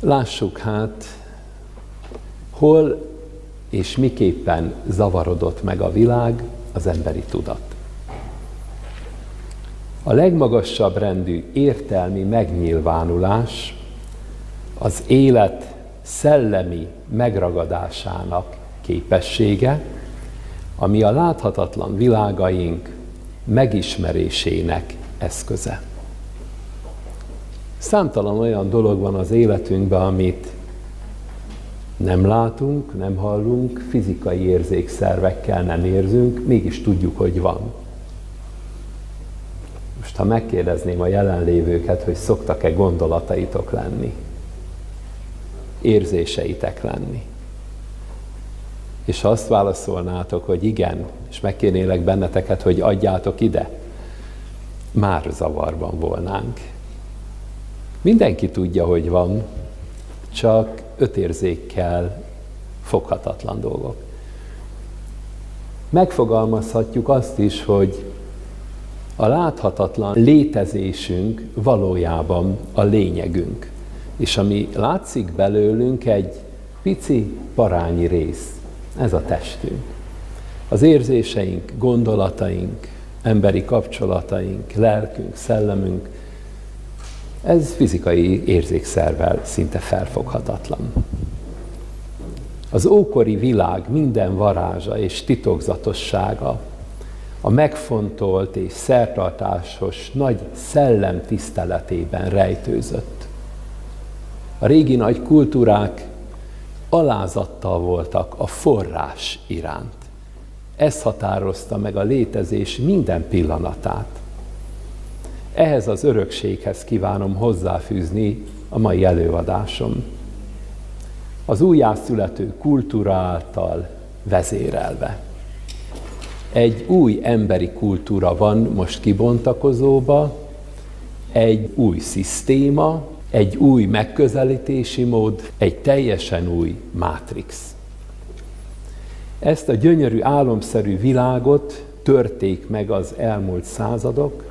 Lássuk hát, hol és miképpen zavarodott meg a világ, az emberi tudat. A legmagasabb rendű értelmi megnyilvánulás az élet szellemi megragadásának képessége, ami a láthatatlan világaink megismerésének eszköze. Számtalan olyan dolog van az életünkben, amit nem látunk, nem hallunk, fizikai érzékszervekkel nem érzünk, mégis tudjuk, hogy van. Most ha megkérdezném a jelenlévőket, hogy szoktak-e gondolataitok lenni, érzéseitek lenni, és ha azt válaszolnátok, hogy igen, és megkérnélek benneteket, hogy adjátok ide, már zavarban volnánk. Mindenki tudja, hogy van, csak öt érzékkel foghatatlan dolgok. Megfogalmazhatjuk azt is, hogy a láthatatlan létezésünk valójában a lényegünk. És ami látszik belőlünk, egy pici parányi rész. Ez a testünk. Az érzéseink, gondolataink, emberi kapcsolataink, lelkünk, szellemünk, ez fizikai érzékszervel szinte felfoghatatlan. Az ókori világ minden varázsa és titokzatossága a megfontolt és szertartásos nagy szellem tiszteletében rejtőzött. A régi nagy kultúrák alázattal voltak a forrás iránt. Ez határozta meg a létezés minden pillanatát. Ehhez az örökséghez kívánom hozzáfűzni a mai előadásom. Az újjászülető kultúra által vezérelve. Egy új emberi kultúra van most kibontakozóba, egy új szisztéma, egy új megközelítési mód, egy teljesen új mátrix. Ezt a gyönyörű álomszerű világot törték meg az elmúlt századok,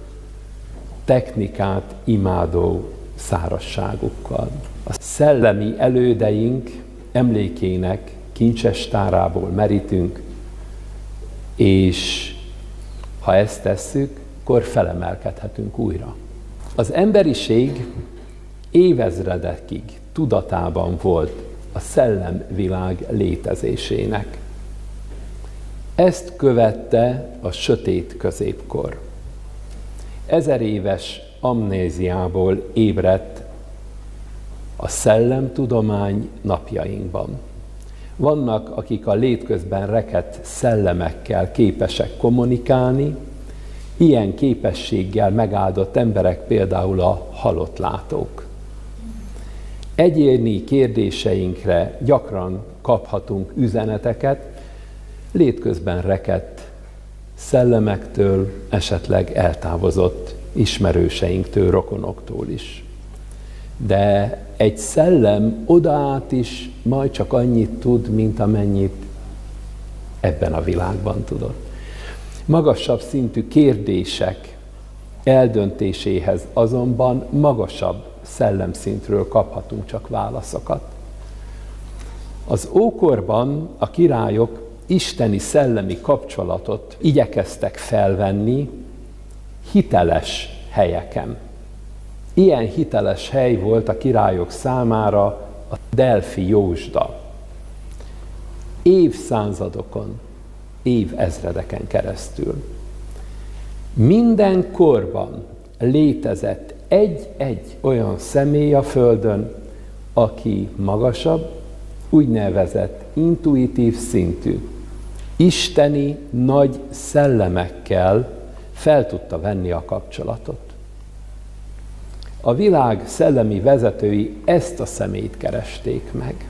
technikát imádó szárasságukkal. A szellemi elődeink emlékének kincses tárából merítünk, és ha ezt tesszük, akkor felemelkedhetünk újra. Az emberiség évezredekig tudatában volt a szellemvilág létezésének. Ezt követte a sötét középkor. Ezer éves amnéziából ébredt a szellemtudomány napjainkban. Vannak, akik a létközben rekett szellemekkel képesek kommunikálni, ilyen képességgel megáldott emberek például a halott látók. Egyéni kérdéseinkre gyakran kaphatunk üzeneteket, létközben rekett szellemektől, esetleg eltávozott ismerőseinktől, rokonoktól is. De egy szellem odaát is majd csak annyit tud, mint amennyit ebben a világban tudott. Magasabb szintű kérdések eldöntéséhez azonban magasabb szellemszintről kaphatunk csak válaszokat. Az ókorban a királyok isteni szellemi kapcsolatot igyekeztek felvenni hiteles helyeken. Ilyen hiteles hely volt a királyok számára a Delfi Jósda. Évszázadokon, évezredeken keresztül. Minden korban létezett egy-egy olyan személy a Földön, aki magasabb, úgynevezett intuitív szintű, isteni nagy szellemekkel fel tudta venni a kapcsolatot. A világ szellemi vezetői ezt a szemét keresték meg.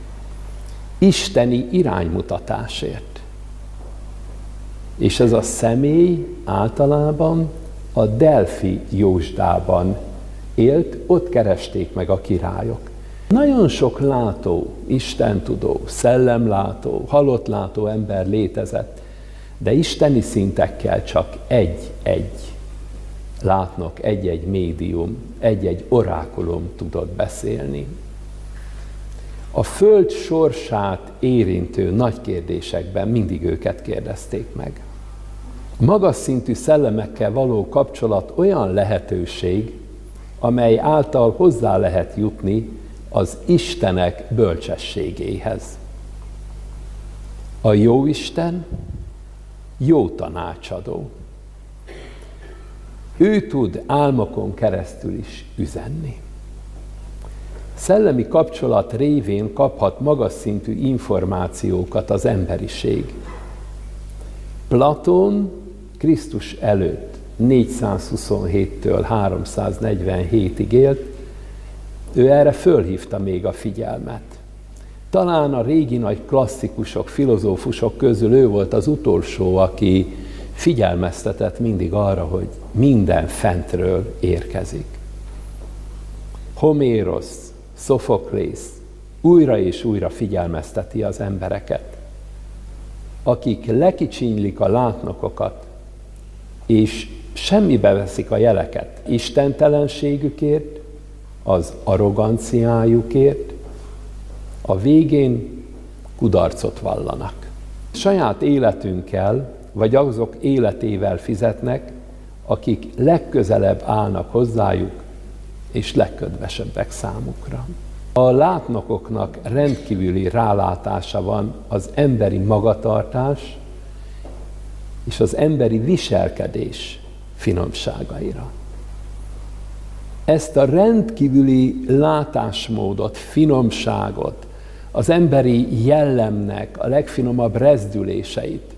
Isteni iránymutatásért. És ez a személy általában a Delfi Jósdában élt, ott keresték meg a királyok. Nagyon sok látó, istentudó, szellemlátó, halottlátó ember létezett, de isteni szintekkel csak egy-egy látnok, egy-egy médium, egy-egy orákulum tudott beszélni. A föld sorsát érintő nagy kérdésekben mindig őket kérdezték meg. Magas szintű szellemekkel való kapcsolat olyan lehetőség, amely által hozzá lehet jutni az Istenek bölcsességéhez. A jó Isten jó tanácsadó. Ő tud álmokon keresztül is üzenni. Szellemi kapcsolat révén kaphat magas szintű információkat az emberiség. Platón Krisztus előtt 427-től 347-ig élt, ő erre fölhívta még a figyelmet. Talán a régi nagy klasszikusok, filozófusok közül ő volt az utolsó, aki figyelmeztetett mindig arra, hogy minden fentről érkezik. Homéros, Sophoklész újra és újra figyelmezteti az embereket, akik lekicsinylik a látnokokat, és semmibe veszik a jeleket istentelenségükért, az arroganciájukért, a végén kudarcot vallanak. Saját életünkkel, vagy azok életével fizetnek, akik legközelebb állnak hozzájuk, és legködvesebbek számukra. A látnokoknak rendkívüli rálátása van az emberi magatartás és az emberi viselkedés finomságaira. Ezt a rendkívüli látásmódot, finomságot, az emberi jellemnek a legfinomabb rezdüléseit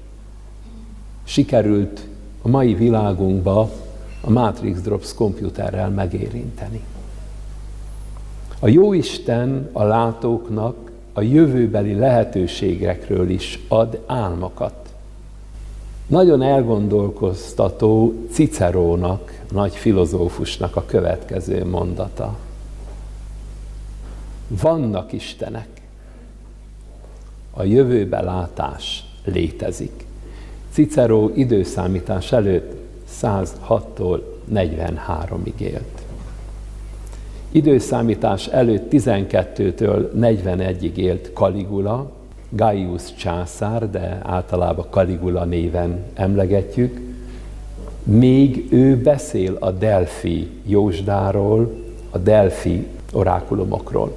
sikerült a mai világunkba a Matrix Drops komputerrel megérinteni. A Jóisten a látóknak a jövőbeli lehetőségekről is ad álmokat. Nagyon elgondolkoztató Cicerónak, nagy filozófusnak a következő mondata. Vannak istenek, a jövőbe látás létezik. Cicero időszámítás előtt 106-tól 43-ig élt. Időszámítás előtt 12-től 41-ig élt Caligula, Gaius császár, de általában Caligula néven emlegetjük, még ő beszél a Delfi Jósdáról, a Delfi orákulumokról.